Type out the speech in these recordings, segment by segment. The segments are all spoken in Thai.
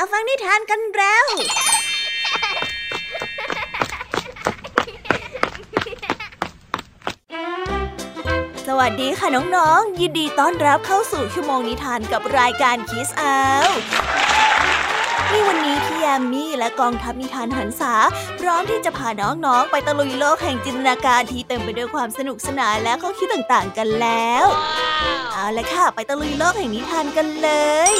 มาฟังนิทานกันแล้ว สวัสดีค่ะน้องๆ ยินดีต้อนรับเข้าสู่ชั่วโมงนิทานกับรายการคิสอาวนี่วันนี้พี่แอมมี่และกองทัพนิทานหันษาพร้อมที่จะพาน้องๆ ไปตะลุยโลกแห่งจินตนาการที่เต็มไปด้วยความสนุกสนานและข้อคิดต่างๆกันแล้ว เอาละค่ะ ไปตะลุยโลกแห่งนิทานกันเลย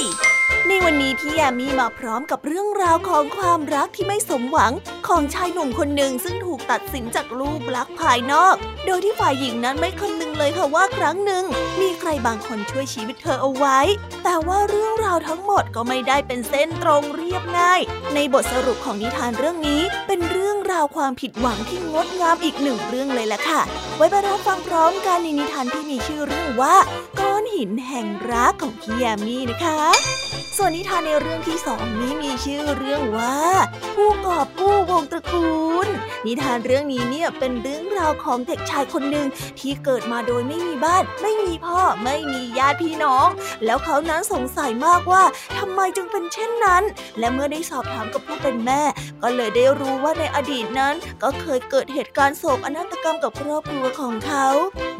ในวันนี้พี่ยามีมาพร้อมกับเรื่องราวของความรักที่ไม่สมหวังของชายหนุ่มคนหนึ่งซึ่งถูกตัดสินจากรูปลักษณ์ภายนอก โดยที่ฝ่ายหญิงนั้นไม่คำนึงเลยค่ะว่าครั้งหนึ่ง มีใครบางคนช่วยชีวิตเธอเอาไว้ แต่ว่าเรื่องราวทั้งหมดก็ไม่ได้เป็นเส้นตรงเรียบง่าย ในบทสรุปของนิทานเรื่องนี้ เป็นเรื่องราวความผิดหวังที่งดงามอีกหนึ่งเรื่องเลยล่ะค่ะ ไว้ไปรับฟังพร้อมกันในนิทานที่มีชื่อเรื่องว่าก้อนหินแห่งรักของพี่ยามีนะคะ ส่วนนิทานในเรื่องที่สองนี้มีชื่อเรื่องว่า ผู้กอบกู้วงตระกูล นิทานเรื่องนี้เนี่ยเป็นเรื่องราวของเด็กชายคนหนึ่งที่เกิดมาโดยไม่มีบ้าน ไม่มีพ่อไม่มีญาติพี่น้อง แล้วเขานั้นสงสัยมากว่าทำไมจึงเป็นเช่นนั้น และเมื่อได้สอบถามกับผู้เป็นแม่ ก็เลยได้รู้ว่าในอดีตนั้น ก็เคยเกิดเหตุการณ์โศกอนาตกรรมกับครอบครัวของเขา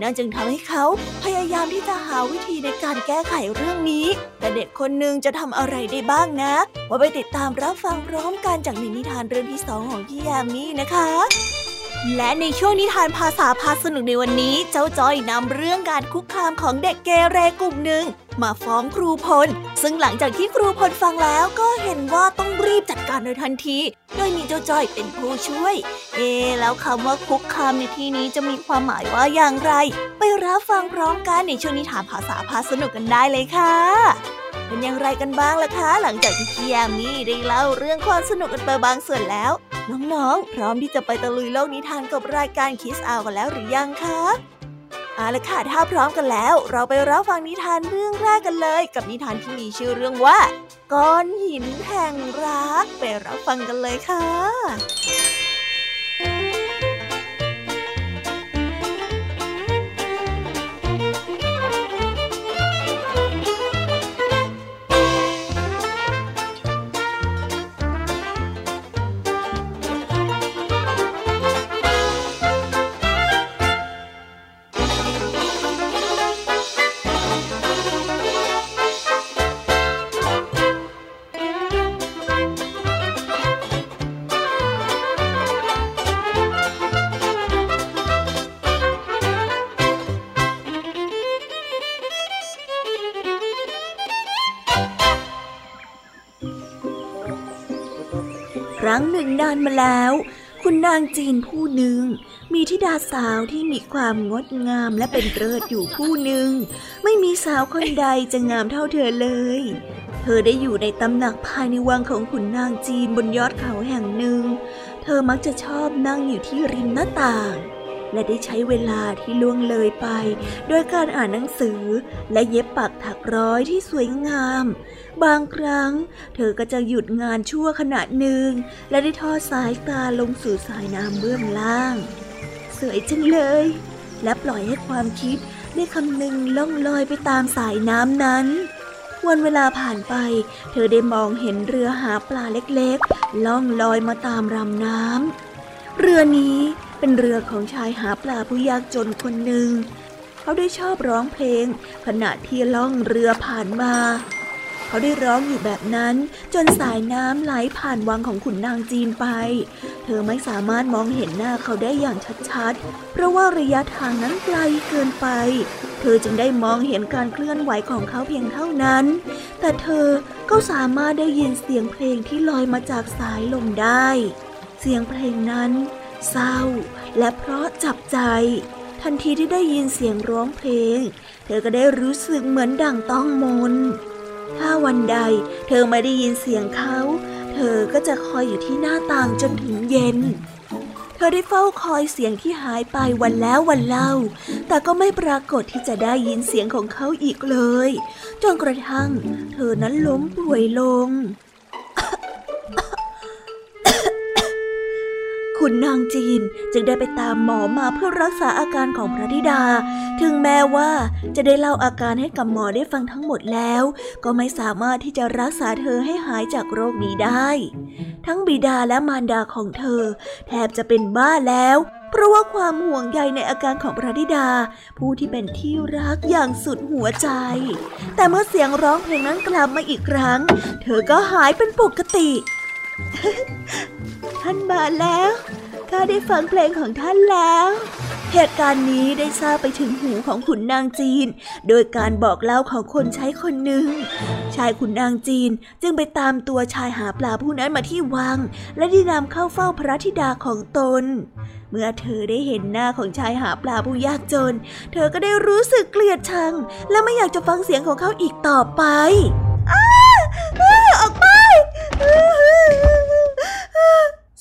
นั่นจึงทำให้เขาพยายามที่จะหาวิธีในการแก้ไขเรื่องนี้ แต่เด็กคนหนึ่งจะทำอะไรได้บ้างนะว่าไปติดตามรับฟังพร้อมกันจากในนิทานเรื่องที่สองของพี่ยามีนะคะ และในช่วงนิทานภาษาพาสนุกในวันนี้ เจ้าจอยนำเรื่องการคุกคามของเด็กเกเรกลุ่มหนึ่งมาฟ้องครูพล ซึ่งหลังจากที่ครูพลฟังแล้วก็เห็นว่าต้องรีบจัดการโดยทันที โดยมีเจ้าจ้อยเป็นผู้ช่วย เอ แล้วคำว่าคุกคามในที่นี้จะมีความหมายว่าอย่างไร ไปรับฟังพร้อมกันในช่วงนิทานภาษาพาสนุกกันได้เลยค่ะ เป็นอย่างไรกันบ้างล่ะคะ หลังจากที่พี่ยามีได้เล่าเรื่องความสนุกกันไปบางส่วนแล้ว น้องๆ พร้อมที่จะไปตะลุยโลกนิทานกับรายการคิสอากันแล้วหรือยังคะเอาละค่ะถ้าพร้อมกันแล้ว เราไปรับฟังนิทานเรื่องแรกกันเลย กับนิทานที่มีชื่อเรื่องว่าก้อนหินแห่งรักไปรับฟังกันเลยค่ะานมาแล้ว คุณนางจีนผู้หนึ่ง มีธิดาสาวที่มีความงดงามและเป็นเลิศอยู่ผู้หนึ่ง ไม่มีสาวคนใดจะงามเท่าเธอเลย เธอได้อยู่ในตำหนักภายในวังของขุนนางจีนบนยอดเขาแห่งหนึ่ง เธอมักจะชอบนั่งอยู่ที่ริมหน้าต่าง และได้ใช้เวลาที่ล่วงเลยไป โดยการอ่านหนังสือ และเย็บปักถักร้อยที่สวยงาม บางครั้ง เธอก็จะหยุดงานชั่วขณะหนึ่ง และได้ทอดสายตาลงสู่สายน้ำเบื้องล่าง สวยจังเลย และปล่อยให้ความคิดได้คำนึงล่องลอยไปตามสายน้ำนั้นวันเวลาผ่านไป เธอได้มองเห็นเรือหาปลาเล็กๆ ล่องลอยมาตามลำน้ำ เรือนี้ เป็นเรือของชายหาปลาผู้ยากจนคนหนึ่ง เขาได้ชอบร้องเพลง ขณะที่ล่องเรือผ่านมา เขาได้ร้องอยู่แบบนั้น จนสายน้ำไหลผ่านวังของขุนนางจีนไป เธอไม่สามารถมองเห็นหน้าเขาได้อย่างชัดๆ เพราะว่าระยะทางนั้นไกลเกินไป เธอจึงได้มองเห็นการเคลื่อนไหวของเขาเพียงเท่านั้น แต่เธอก็สามารถได้ยินเสียงเพลงที่ลอยมาจากสายลมได้ เสียงเพลงนั้น เศร้า และเพราะจับใจ ทันทีที่ได้ยินเสียงร้องเพลง เธอก็ได้รู้สึกเหมือนดั่งต้องมน ถ้าวันใดเธอไม่ได้ยินเสียงเขา เธอก็จะคอยอยู่ที่หน้าต่างจนถึงเย็น เธอได้เฝ้าคอยเสียงที่หายไปวันแล้ววันเล่า แต่ก็ไม่ปรากฏที่จะได้ยินเสียงของเขาอีกเลย จนกระทั่ง เธอนั้นล้มป่วยลง คุณนางจีนจึงได้ไปตามหมอมาเพื่อรักษาอาการของพระธิดา ถึงแม้ว่าจะได้เล่าอาการให้กับหมอได้ฟังทั้งหมดแล้ว ก็ไม่สามารถที่จะรักษาเธอให้หายจากโรคนี้ได้ ทั้งบิดาและมารดาของเธอ แทบจะเป็นบ้าแล้ว เพราะว่าความห่วงใยในอาการของพระธิดา ผู้ที่เป็นที่รักอย่างสุดหัวใจ แต่เมื่อเสียงร้องเพลงนั้นกลับมาอีกครั้ง เธอก็หายเป็นปกติ ท่านมาแล้วข้าได้ฟังเพลงของท่านแล้ว เหตุการณ์นี้ได้ทราบไปถึงหูของขุนนางจีน โดยการบอกเล่าของคนใช้คนหนึ่ง ชายขุนนางจีนจึงไปตามตัวชายหาปลาผู้นั้นมาที่วัง และได้นำเข้าเฝ้าพระธิดาของตน เมื่อเธอได้เห็นหน้าของชายหาปลาผู้ยากจน เธอก็ได้รู้สึกเกลียดชัง และไม่อยากจะฟังเสียงของเขาอีกต่อไปออกไป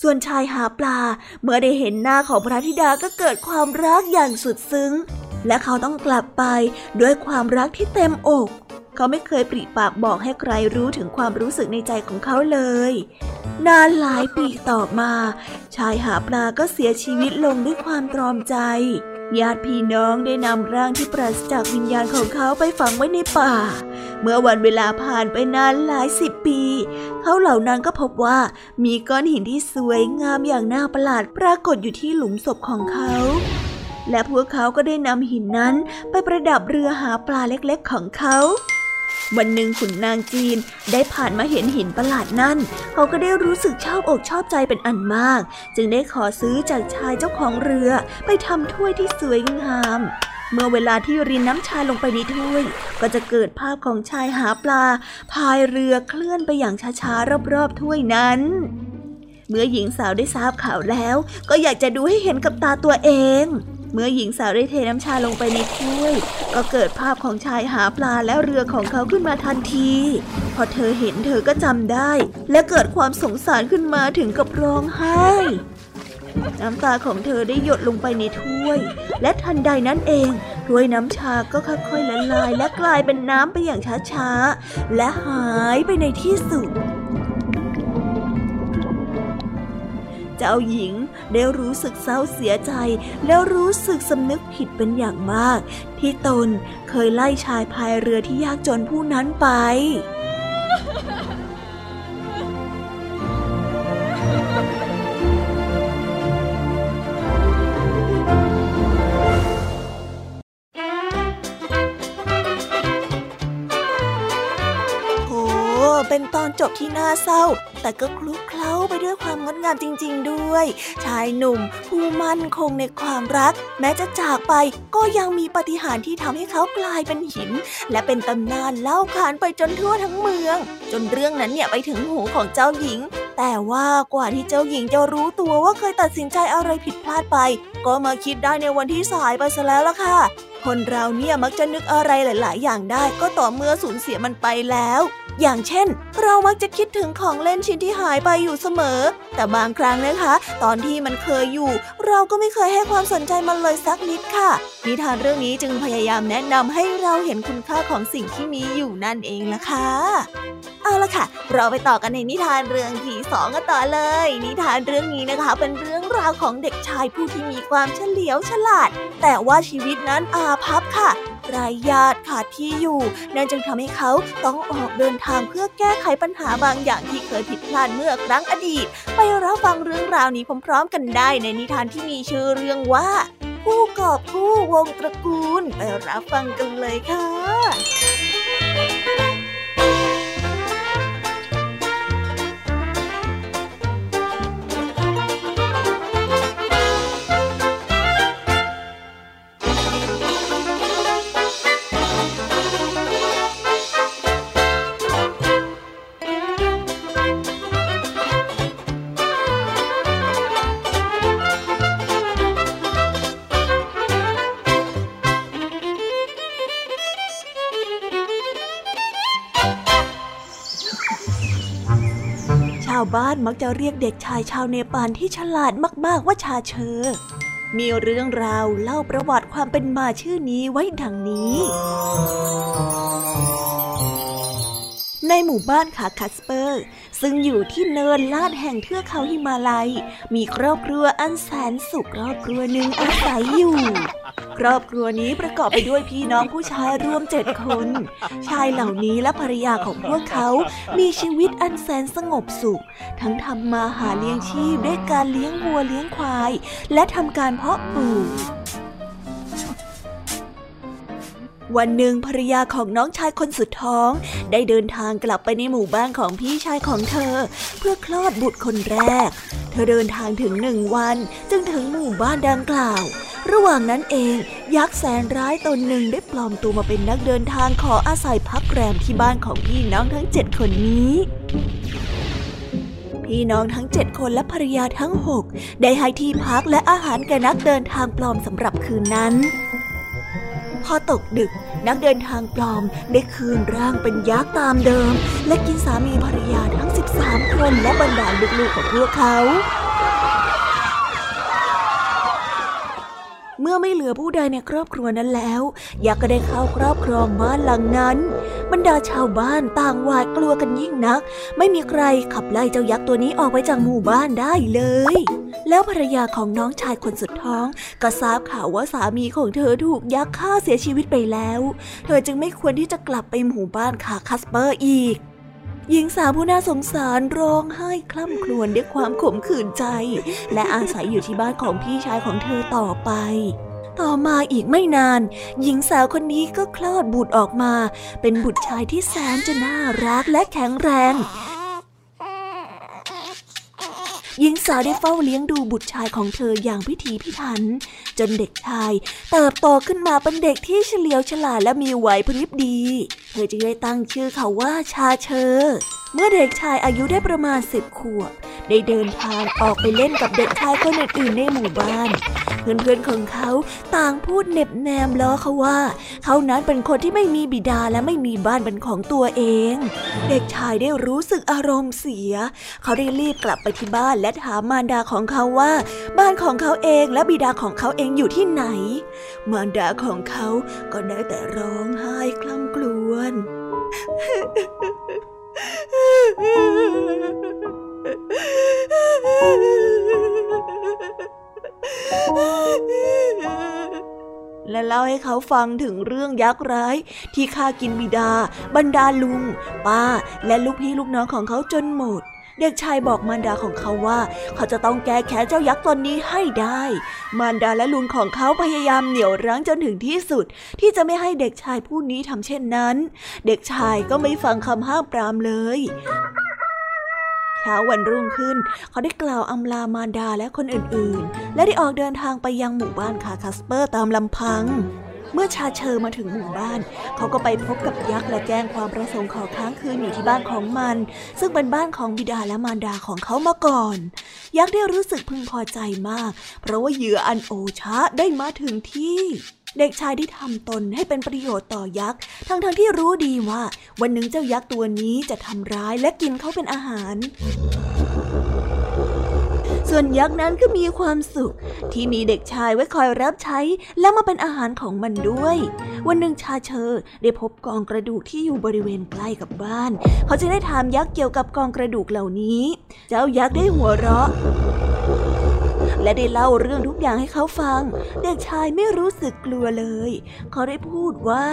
ส่วนชายหาปลาเมื่อได้เห็นหน้าของพระธิดาก็เกิดความรักอย่างสุดซึ้ง และเขาต้องกลับไปด้วยความรักที่เต็มอก เขาไม่เคยปริปากบอกให้ใครรู้ถึงความรู้สึกในใจของเขาเลย นานหลายปีต่อมา ชายหาปลาก็เสียชีวิตลงด้วยความตรอมใจ ญาติพี่น้องได้นำร่างที่ปราศจากวิญญาณของเขาไปฝังไว้ในป่า เมื่อวันเวลาผ่านไปนานหลายสิบปี เขาเหล่านั้นก็พบว่ามีก้อนหินที่สวยงามอย่างน่าประหลาดปรากฏอยู่ที่หลุมศพของเขา และพวกเขาก็ได้นำหินนั้นไปประดับเรือหาปลาเล็กๆของเขา วันหนึ่งขุนนางจีนได้ผ่านมาเห็นหินประหลาดนั่น เขาก็ได้รู้สึกชอบอกชอบใจเป็นอันมาก จึงได้ขอซื้อจากชายเจ้าของเรือไปทำถ้วยที่สวยงาม เมื่อเวลาที่รินน้ำชาลงไปในถ้วย ก็จะเกิดภาพของชายหาปลา พายเรือเคลื่อนไปอย่างช้าๆรอบๆถ้วยนั้นเมื่อหญิงสาวได้ทราบข่าวแล้ว ก็อยากจะดูให้เห็นกับตาตัวเอง เมื่อหญิงสาวได้เทน้ำชาลงไปในถ้วย ก็เกิดภาพของชายหาปลาและเรือของเขาขึ้นมาทันที พอเธอเห็นเธอก็จำได้ และเกิดความสงสารขึ้นมาถึงกับร้องไห้ น้ำตาของเธอได้หยดลงไปในถ้วย และทันใดนั้นเองถ้วยน้ำชาก็ค่อยๆละลายและกลายเป็นน้ำไปอย่างช้าๆ และหายไปในที่สุด เจ้าหญิง ได้รู้สึกเศร้าเสียใจ แล้วรู้สึกสำนึกผิดเป็นอย่างมาก ที่ตนเคยไล่ชายพายเรือที่ยากจนผู้นั้นไป บที่น่าเศร้า แต่ก็คลุกเคล้าไปด้วยความงดงามจริง ๆ ด้วย ชายหนุ่ม ผู้มั่นคงในความรัก แม้จะจากไปก็ยังมีปฏิหารที่ทำให้เขากลายเป็นหิน และเป็นตำนานเล่าขานไปจนทั่วทั้งเมือง จนเรื่องนั้นเนี่ยไปถึงหูของเจ้าหญิง แต่ว่ากว่าที่เจ้าหญิงจะรู้ตัวว่าเคยตัดสินใจอะไรผิดพลาดไป ก็มาคิดได้ในวันที่สายไปซะแล้วล่ะค่ะ คนเราเนี่ยมักจะนึกอะไรหลาย ๆ อย่างได้ก็ต่อเมื่อสูญเสียมันไปแล้ว อย่างเช่น เรามักจะคิดถึงของเล่นชิ้นที่หายไปอยู่เสมอ แต่บางครั้งนะคะ ตอนที่มันเคยอยู่ เราก็ไม่เคยให้ความสนใจมันเลยสักนิดค่ะ นิทานเรื่องนี้จึงพยายามแนะนำให้เราเห็นคุณค่าของสิ่งที่มีอยู่นั่นเองละค่ะเอาละค่ะ เราไปต่อกันในนิทานเรื่องที่สองกันต่อเลย นิทานเรื่องนี้นะคะ เป็นเรื่องราวของเด็กชายผู้ที่มีความเฉลียวฉลาด แต่ว่าชีวิตนั้นอาพับค่ะไร้ญาติขาดที่อยู่ นั่นจึงทำให้เขาต้องออกเดินทางเพื่อแก้ไขปัญหาบางอย่างที่เคยผิดพลาดเมื่อครั้งอดีต ไปรับฟังเรื่องราวนี้พร้อมๆกันได้ในนิทานที่มีชื่อเรื่องว่า ผู้กอบผู้วงตระกูล ไปรับฟังกันเลยค่ะานมักจะเรียกเด็กชายชาวเนปาลที่ฉลาดมากๆว่าชาเชอ มีเรื่องราวเล่าประวัติความเป็นมาชื่อนี้ไว้ดังนี้ ในหมู่บ้านคาคัสเปอร์ ซึ่งอยู่ที่เนินลาดแห่งเทือกเขาหิมาลัย มีครอบครัวอันแสนสุขครอบครัวหนึ่งอาศัยอยู่ ครอบครัวนี้ประกอบไปด้วยพี่น้องผู้ชายรวมเจ็ดคน ชายเหล่านี้และภรรยาของพวกเขามีชีวิตอันแสนสงบสุข ทั้งทำมาหาเลี้ยงชีพด้วยการเลี้ยงวัวเลี้ยงควาย และทำการเพาะปลูก วันหนึ่งภรรยาของน้องชายคนสุดท้อง ได้เดินทางกลับไปในหมู่บ้านของพี่ชายของเธอ เพื่อคลอดบุตรคนแรก เธอเดินทางถึงหนึ่งวัน จึงถึงหมู่บ้านดังกล่าว ระหว่างนั้นเอง ยักษ์แสนร้ายตนหนึ่งได้ปลอมตัวมาเป็นนักเดินทางขออาศัยพักแรมที่บ้านของพี่น้องทั้งเจ็ดคนนี้พี่น้องทั้งเจ็ดคนและภรรยาทั้งหกได้ให้ที่พักและอาหารแก่นักเดินทางปลอมสำหรับคืนนั้น พอตกดึก นักเดินทางปลอมได้คืนร่างเป็นยักษ์ตามเดิม และกินสามีภรรยาทั้ง 13 คนและบรรดาลูกๆของพวกเขา มื่อไม่เหลือผู้ใดในครอบครัวนั้นแล้ว ยักษ์ก็ได้เข้าครอบครองบ้านหลังนั้น บรรดาชาวบ้านต่างหวาดกลัวกันยิ่งนัก ไม่มีใครขับไล่เจ้ายักษ์ตัวนี้ออกไปจากหมู่บ้านได้เลย แล้วภรรยาของน้องชายคนสุดท้อง ก็ทราบข่าวว่าสามีของเธอถูกยักษ์ฆ่าเสียชีวิตไปแล้ว เธอจึงไม่ควรที่จะกลับไปหมู่บ้านคาคัสเปอร์อีก หญิงสาวผู้น่าสงสารร้องไห้คล่ำครวญด้วยความขมขื่นใจ และอาศัยอยู่ที่บ้านของพี่ชายของเธอต่อไป ต่อมาอีกไม่นาน หญิงสาวคนนี้ก็คลอดบุตรออกมา เป็นบุตรชายที่แสนจะน่ารักและแข็งแรง หญิงสาวได้เฝ้าเลี้ยงดูบุตรชายของเธออย่างพิถีพิถัน จนเด็กชายเติบโตขึ้นมาเป็นเด็กที่เฉลียวฉลาดและมีไหวพริบดี เธอจึงได้ตั้งชื่อเขาว่าชาเชอเมื่อเด็กชายอายุได้ประมาณสิบขวบได้เดินทางออกไปเล่นกับเด็กชายคนอื่นๆในหมู่บ้าน เพื่อนๆของเขาต่างพูดเน็บแนมล้อเขาว่า เขานั้นเป็นคนที่ไม่มีบิดาและไม่มีบ้านเป็นของตัวเอง เด็กชายได้รู้สึกอารมณ์เสีย เขาได้รีบกลับไปที่บ้านและถามมารดาของเขาว่า บ้านของเขาเองและบิดาของเขาเองอยู่ที่ไหน มารดาของเขาก็ได้แต่ร้องไห้คล่ำกลวน และเล่าให้เขาฟังถึงเรื่องยักษ์ร้าย ที่ฆ่ากินบิดา บรรดาลุง ป้า และลูกพี่ลูกน้องของเขาจนหมด เด็กชายบอกมารดาของเขาว่า เขาจะต้องแก้แค้นเจ้ายักษ์ตนนี้ให้ได้ มารดาและลุงของเขาพยายามเหนี่ยวรั้งจนถึงที่สุด ที่จะไม่ให้เด็กชายผู้นี้ทำเช่นนั้น เด็กชายก็ไม่ฟังคำห้ามปรามเลยช้าวันรุ่งขึ้น เขาได้กล่าวอำลามารดาและคนอื่นๆ และได้ออกเดินทางไปยังหมู่บ้านคาคัสเปอร์ตามลำพัง เมื่อชาเชอมาถึงหมู่บ้าน เขาก็ไปพบกับยักษ์และแจ้งความประสงค์ขอค้างคืนอยู่ที่บ้านของมัน ซึ่งเป็นบ้านของบิดาและมารดาของเขามาก่อน ยักษ์ได้รู้สึกพึงพอใจมาก เพราะว่าเหยื่ออันโอชะได้มาถึงที่เด็กชายที่ทำตนให้เป็นประโยชน์ต่อยักษ์ ทั้งๆทที่รู้ดีว่า วันหนึ่งเจ้ายักษ์ตัวนี้จะทำร้ายและกินเขาเป็นอาหาร ส่วนยักษ์นั้นก็มีความสุข ที่มีเด็กชายไว้คอยรับใช้และมาเป็นอาหารของมันด้วย วันหนึ่งชาเชอได้พบกองกระดูกที่อยู่บริเวณใกล้กับบ้าน เขาจึงได้ถามยักษ์เกี่ยวกับกองกระดูกเหล่านี้ เจ้ายักษ์ได้หัวเราะและได้เล่าเรื่องทุกอย่างให้เขาฟัง เด็กชายไม่รู้สึกกลัวเลย เขาได้พูดว่า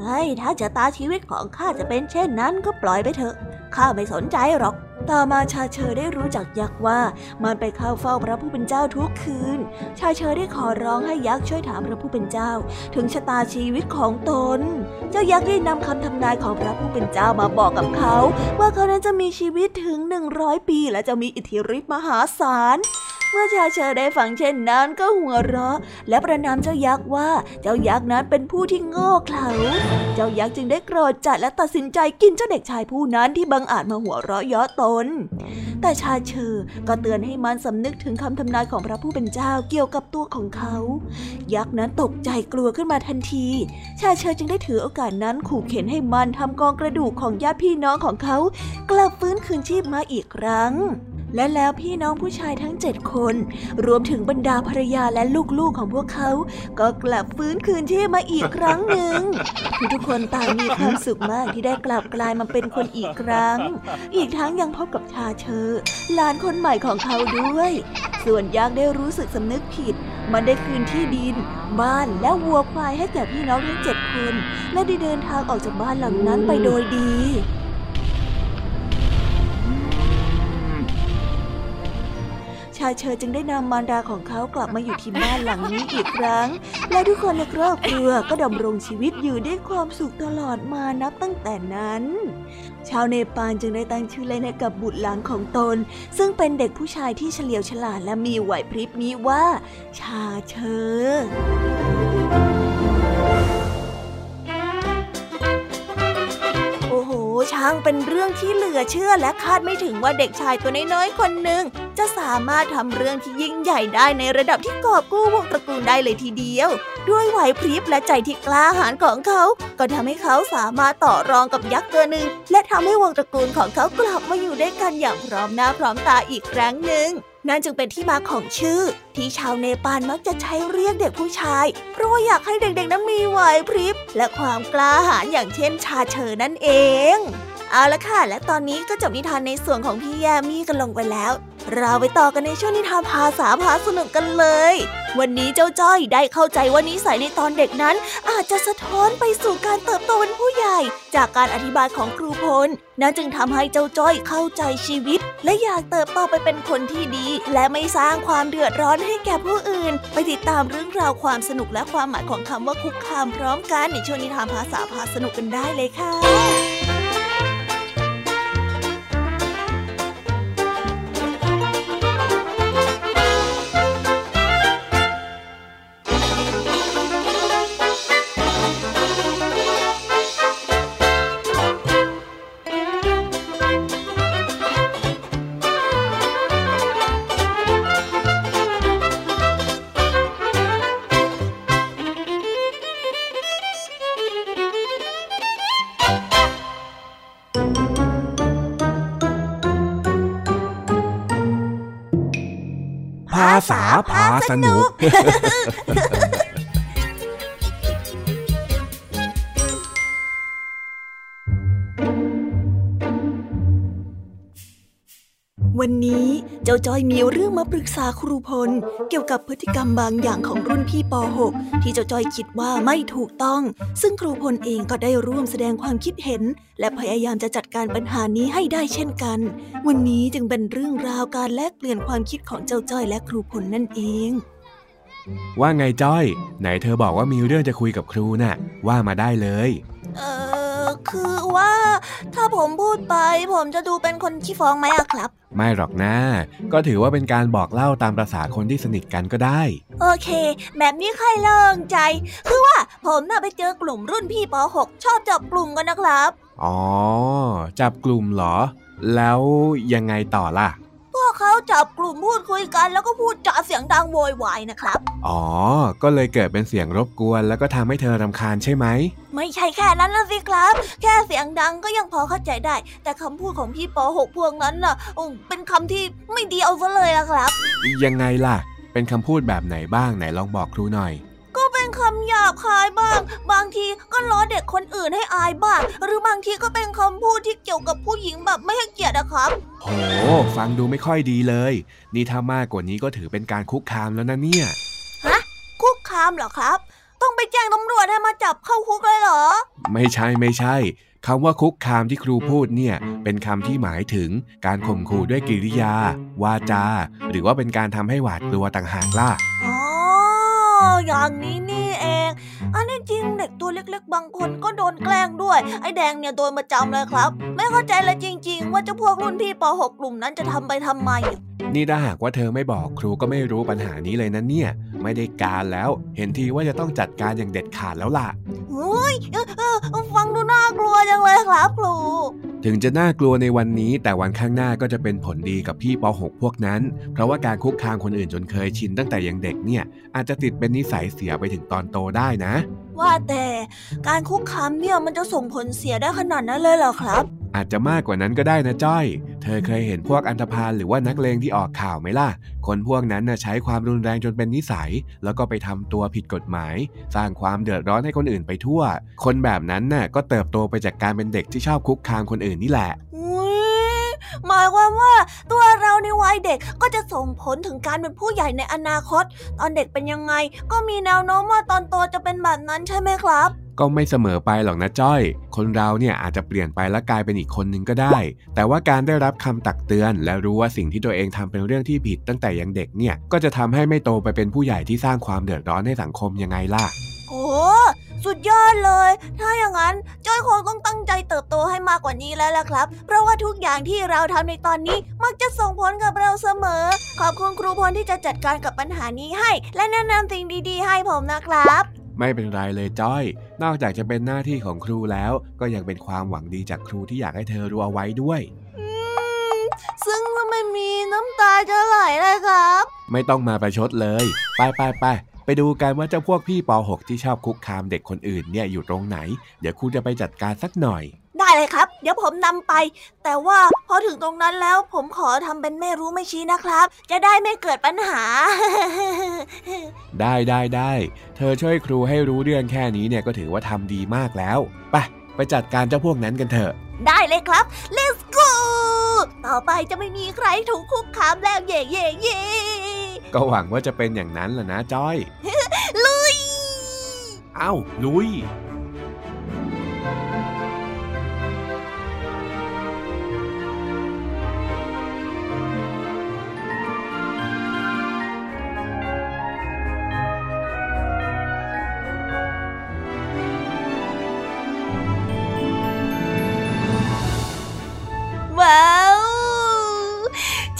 เฮ้ยถ้าจะตาชีวิตของข้าจะเป็นเช่นนั้นก็ปล่อยไปเถอะข้าไม่สนใจหรอก ต่อมาชาเชอได้รู้จักยักษ์ว่ามันไปเข้าเฝ้าพระผู้เป็นเจ้าทุกคืน ชาเชอได้ขอร้องให้ยักษ์ช่วยถามพระผู้เป็นเจ้า ถึงชะตาชีวิตของตน เจ้ายักษ์ได้นำคำทำนายของพระผู้เป็นเจ้ามาบอกกับเขา ว่าเขานั้นจะมีชีวิตถึงหนึ่งร้อยปี และจะมีอิทธิฤทธิ์มหาศาล เมื่อชาเชอได้ฟังเช่นนั้นก็หัวเราะ และประนามเจ้ายักษ์ว่า เจ้ายักษ์นั้นเป็นผู้ที่โง่เขลา เจ้ายักษ์จึงได้โกรธจัดและตัดสินใจกินเจ้าเด็กชายผู้นั้นที่บังอาจมาหัวเราะย้อตน แต่ชาเชอก็เตือนให้มันสำนึกถึงคำทำนายของพระผู้เป็นเจ้าเกี่ยวกับตัวของเขา ยักษ์นั้นตกใจกลัวขึ้นมาทันที ชาเชอจึงได้ถือโอกาสนั้นขู่เข็นให้มันทำกองกระดูกของญาติพี่น้องของเขา กลับฟื้นคืนชีพมาอีกครั้ง และแล้วพี่น้องผู้ชายทั้งเจ็ดคน รวมถึงบรรดาภรรยาและลูกๆของพวกเขา ก็กลับฟื้นคืนชีพมาอีกครั้งหนึ่งทุกคนต่างมีความสุขมากที่ได้กลับกลายมาเป็นคนอีกครั้ง อีกทั้งยังพบกับชาเชอหลานคนใหม่ของเขาด้วย ส่วนยักษ์ได้รู้สึกสำนึกผิด มันได้คืนที่ดิน บ้านและวัวควายให้แก่พี่น้องทั้งเจ็ดคน และได้เดินทางออกจากบ้านหลังนั้นไปโดยดี ชาเชอจึงได้นำมารดาของเขากลับมาอยู่ที่บ้านหลังนี้อีกครั้ง และทุกคนในครอบครัวก็ดำรงชีวิตอยู่ด้วยความสุขตลอดมานับตั้งแต่นั้น ชาวเนปาลจึงได้ตั้งชื่อเล่นให้กับบุตรหลานของตน ซึ่งเป็นเด็กผู้ชายที่เฉลียวฉลาดและมีไหวพริบนี้ว่า ชาเชอ ช่างเป็นเรื่องที่เหลือเชื่อและคาดไม่ถึงว่าเด็กชายตัวน้อยๆคนหนึ่งจะสามารถทำเรื่องที่ยิ่งใหญ่ได้ในระดับที่กอบกู้วงตระกูลได้เลยทีเดียว ด้วยไหวพริบและใจที่กล้าหาญของเขา ก็ทำให้เขาสามารถต่อรองกับยักษ์ตัวหนึ่งและทำให้วงตระกูลของเขากลับมาอยู่ด้วยกันอย่างพร้อมหน้าพร้อมตาอีกครั้งหนึ่งนั่นจึงเป็นที่มาของชื่อ ที่ชาวเนปาลมักจะใช้เรียกเด็กผู้ชาย เพราะว่าอยากให้เด็กๆนั้นมีไหวพริบ และความกล้าหาญอย่างเช่นชาเชอนั่นเอง เอาละค่ะ และตอนนี้ก็จบนิทานในส่วนของพี่แยมี่กันลงไปแล้ว เราไปต่อกันในช่วงนิทานภาษาพาสนุกกันเลย วันนี้เจ้าจ้อยได้เข้าใจว่านิสัยในตอนเด็กนั้น อาจจะสะท้อนไปสู่การเติบโตเป็นผู้ใหญ่ จากการอธิบายของครูพลนั่นจึงทำให้เจ้าจ้อยเข้าใจชีวิต และอยากเติบโตไปเป็นคนที่ดี และไม่สร้างความเดือดร้อนให้แก่ผู้อื่น ไปติดตามเรื่องราวความสนุกและความหมายของคำว่าคุกคามพร้อมกันในช่วงนิทานภาษาพาสนุกกันได้เลยค่ะ ษาพาสนุก จ้าจ้อยมีเรื่องมาปรึกษาครูพล เกี่ยวกับพฤติกรรมบางอย่างของรุ่นพี่ป .6 ที่เจ้าจ้อยคิดว่าไม่ถูกต้อง ซึ่งครูพลเองก็ได้ร่วมแสดงความคิดเห็น และพยายามจะจัดการปัญหานี้ให้ได้เช่นกัน วันนี้จึงเป็นเรื่องราวการแลกเปลี่ยนความคิดของเจ้าจ้อยและครูพลนั่นเอง ว่าไงจ้อย ไหนเธอบอกว่ามีเรื่องจะคุยกับครูน่ะ ว่ามาได้เลย เออ คือว่าถ้าผมพูดไป ผมจะดูเป็นคนขี้ฟ้องไหมอะครับ ไม่หรอกนะ ก็ถือว่าเป็นการบอกเล่าตามประษาคนที่สนิทกันก็ได้ โอเค แบบนี้ใครเลิงใจ คือว่าผมน่ะไปเจอกลุ่มรุ่นพี่ป .6 ชอบจับกลุ่มกันนะครับ อ๋อ จับกลุ่มเหรอ แล้วยังไงต่อล่ะวกเขาจับกลุ่มพูดคุยกันแล้วก็พูดจาเสียงดังโวยวายนะครับ อ๋อ ก็เลยเกิดเป็นเสียงรบกวน แล้วก็ทำให้เธอรำคาญใช่ไหม ไม่ใช่แค่นั้นนะสิครับ แค่เสียงดังก็ยังพอเข้าใจได้ แต่คำพูดของพี่ป .6 พวกนั้นน่ะเป็นคำที่ไม่ดีเอาซะเลยละครับ ยังไงล่ะ เป็นคำพูดแบบไหนบ้างไหนลองบอกครูหน่อย ก็เป็นคำหยาบคายบ้าง บางทีก็ล้อเด็กคนอื่นให้อายบ้าง หรือบางทีก็เป็นคำพูดที่เกี่ยวกับผู้หญิงแบบไม่ให้เกียรตินะครับโหฟังดูไม่ค่อยดีเลย นี่ถ้ามากกว่านี้ก็ถือเป็นการคุกคามแล้วนะเนี่ยฮะคุกคามเหรอครับ ต้องไปแจ้งตำรวจให้มาจับเข้าคุกเลยเหรอ ไม่ใช่ไม่ใช่คำว่าคุกคามที่ครูพูดเนี่ย เป็นคำที่หมายถึงการข่มขู่ด้วยกิริยา วาจา หรือว่าเป็นการทำให้หวาดกลัวต่างหากล่ะอ๋ออย่างนี้นี่เอง อันนี้จริงเด็กตัวเล็กๆ บางคนก็โดนแกล้งด้วย ไอ้แดงเนี่ยโดนมาจำเลยครับ ไม่เข้าใจเลยจริง ๆ ว่าเจ้าพวกรุ่นพี่ป .6 กลุ่มนั้นจะทำไปทำไมนี่ถ้าหากว่าเธอไม่บอกครูก็ไม่รู้ปัญหานี้เลยนะเนี่ย ไม่ได้การแล้ว เห็นทีว่าจะต้องจัดการอย่างเด็ดขาดแล้วล่ะเฮ้ยฟังดูน่ากลัวจังเลยครับครู ถึงจะน่ากลัวในวันนี้ แต่วันข้างหน้าก็จะเป็นผลดีกับพี่ป .6 พวกนั้น เพราะว่าการคุกคามคนอื่นจนเคยชินตั้งแต่ยังเด็กเนี่ย อาจจะติดเป็นนิสัยเสียไปถึงตอนโตได้นะว่าแต่การคุกคามเนี่ยมันจะส่งผลเสียได้ขนาดนั้นเลยเหรอครับ อาจจะมากกว่านั้นก็ได้นะจ้อย เธอเคยเห็นพวกอันธพาลหรือว่านักเลงที่ออกข่าวไหมล่ะ คนพวกนั้นน่ะใช้ความรุนแรงจนเป็นนิสัย แล้วก็ไปทำตัวผิดกฎหมาย สร้างความเดือดร้อนให้คนอื่นไปทั่ว คนแบบนั้นน่ะก็เติบโตไปจากการเป็นเด็กที่ชอบคุกคามคนอื่นนี่แหละอุ๊ย หมายความว่าตัวเราในวัยเด็กก็จะส่งผลถึงการเป็นผู้ใหญ่ในอนาคต ตอนเด็กเป็นยังไง ก็มีแนวโน้มว่าตอนโตจะเป็นแบบนั้นใช่ไหมครับ ก็ไม่เสมอไปหรอกนะจ้อย คนเราเนี่ยอาจจะเปลี่ยนไปและกลายเป็นอีกคนนึงก็ได้ แต่ว่าการได้รับคำตักเตือน และรู้ว่าสิ่งที่ตัวเองทำเป็นเรื่องที่ผิดตั้งแต่ยังเด็กเนี่ยก็จะทำให้ไม่โตไปเป็นผู้ใหญ่ที่สร้างความเดือดร้อนให้สังคมยังไงล่ะ โอ้สุดยอดเลย ถ้าอย่างนั้นจ้อยคงต้องตั้งใจเติบโตให้มากกว่านี้แล้วล่ะครับ เพราะว่าทุกอย่างที่เราทำในตอนนี้มักจะส่งผลกับเราเสมอ ขอบคุณครูพลที่จะจัดการกับปัญหานี้ให้ และแนะนำสิ่งดีๆ ให้ผมนะครับ ไม่เป็นไรเลยจ้อย นอกจากจะเป็นหน้าที่ของครูแล้ว ก็ยังเป็นความหวังดีจากครูที่อยากให้เธอรู้เอาไว้ด้วยอืมซึ่งก็ไม่มีน้ำตาจะไหลเลยครับ ไม่ต้องมาประชดเลย ไปไปไป ไปดูกันว่าเจ้าพวกพี่ป .6 ที่ชอบคุกคามเด็กคนอื่นเนี่ยอยู่ตรงไหน เดี๋ยวครูจะไปจัดการสักหน่อย ได้เลยครับ เดี๋ยวผมนำไป แต่ว่าพอถึงตรงนั้นแล้วผมขอทำเป็นไม่รู้ไม่ชี้นะครับ จะได้ไม่เกิดปัญหา ได้ได้ได้เธอช่วยครูให้รู้เรื่องแค่นี้เนี่ยก็ถือว่าทำดีมากแล้วไปไปจัดการเจ้าพวกนั้นกันเถอะ ได้เลยครับ let's go ต่อไปจะไม่มีใครถูกคุกคามแล้วเย่เย่เย่ ก็หวังว่าจะเป็นอย่างนั้นแหละนะจ้อย ลุย เอ้าลุย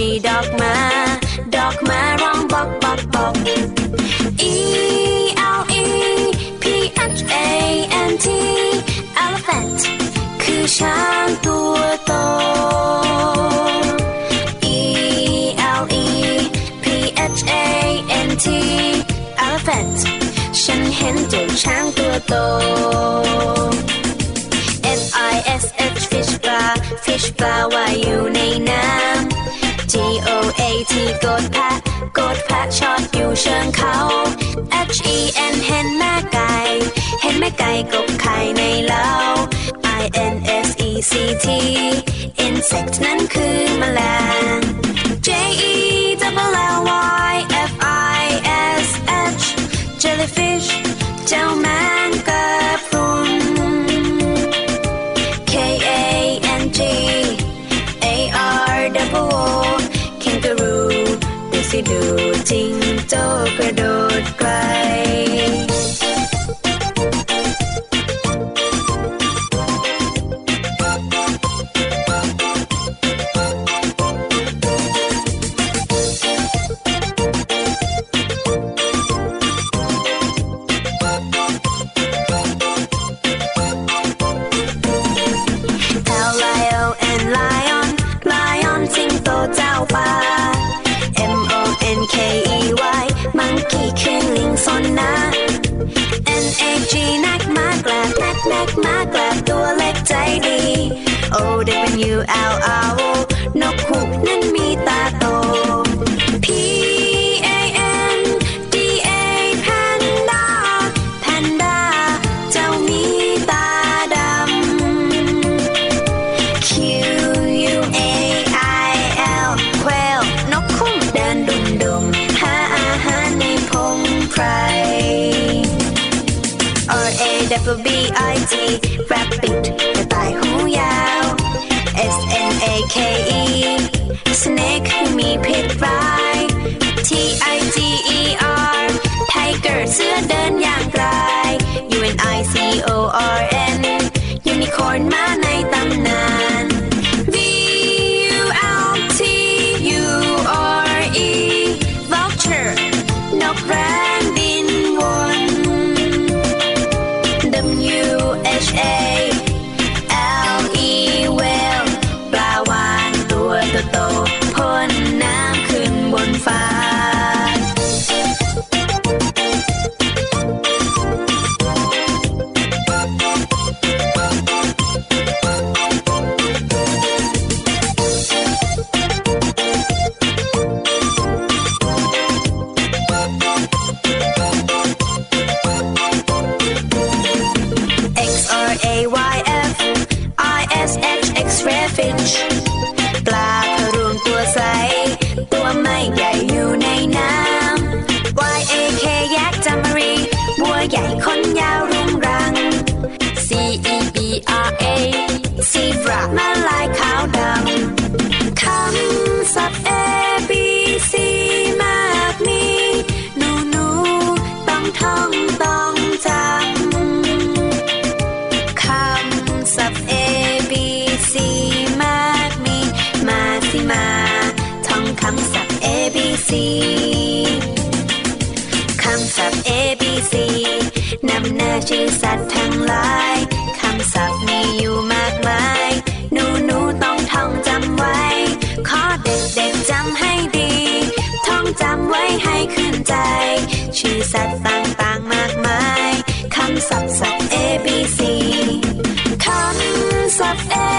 O G dog มา dog มาร้องบอกบอกบอก E L E P H A N T elephant คือช้างตัวโต E L E P H A N T elephant ฉันเห็นเจ้าช้างตัวโต F I S H fish ปลา fish ปลาว่ายอยู่ในน้ำ G O A T กดแพะกดแพะชอบอยู่เชิงเขา H E N เห็นแม่ไก่เห็นแม่ไก่กบไข่ในเล้า I N S E C T insect นั้นคือ เจ้าป่า M O N K E Y มักี้คือลิงสนนะ N A G นักมากลับกนักมากลตัวเล็กใจดี O W L O นกหูนั้นมีตา G Rabbit กระต่ายหูยาว S N A K E Snake มีพิษร้าย T I G E R Tiger เสื้อเดินอย่างไร U N I C O R N Unicorn มา A zebra, man like how dumb comes up. A ใจ ชื่อสัตว์ต่างๆมากมาย คำศัพท์สัตว์ A B C คำศัพท์ A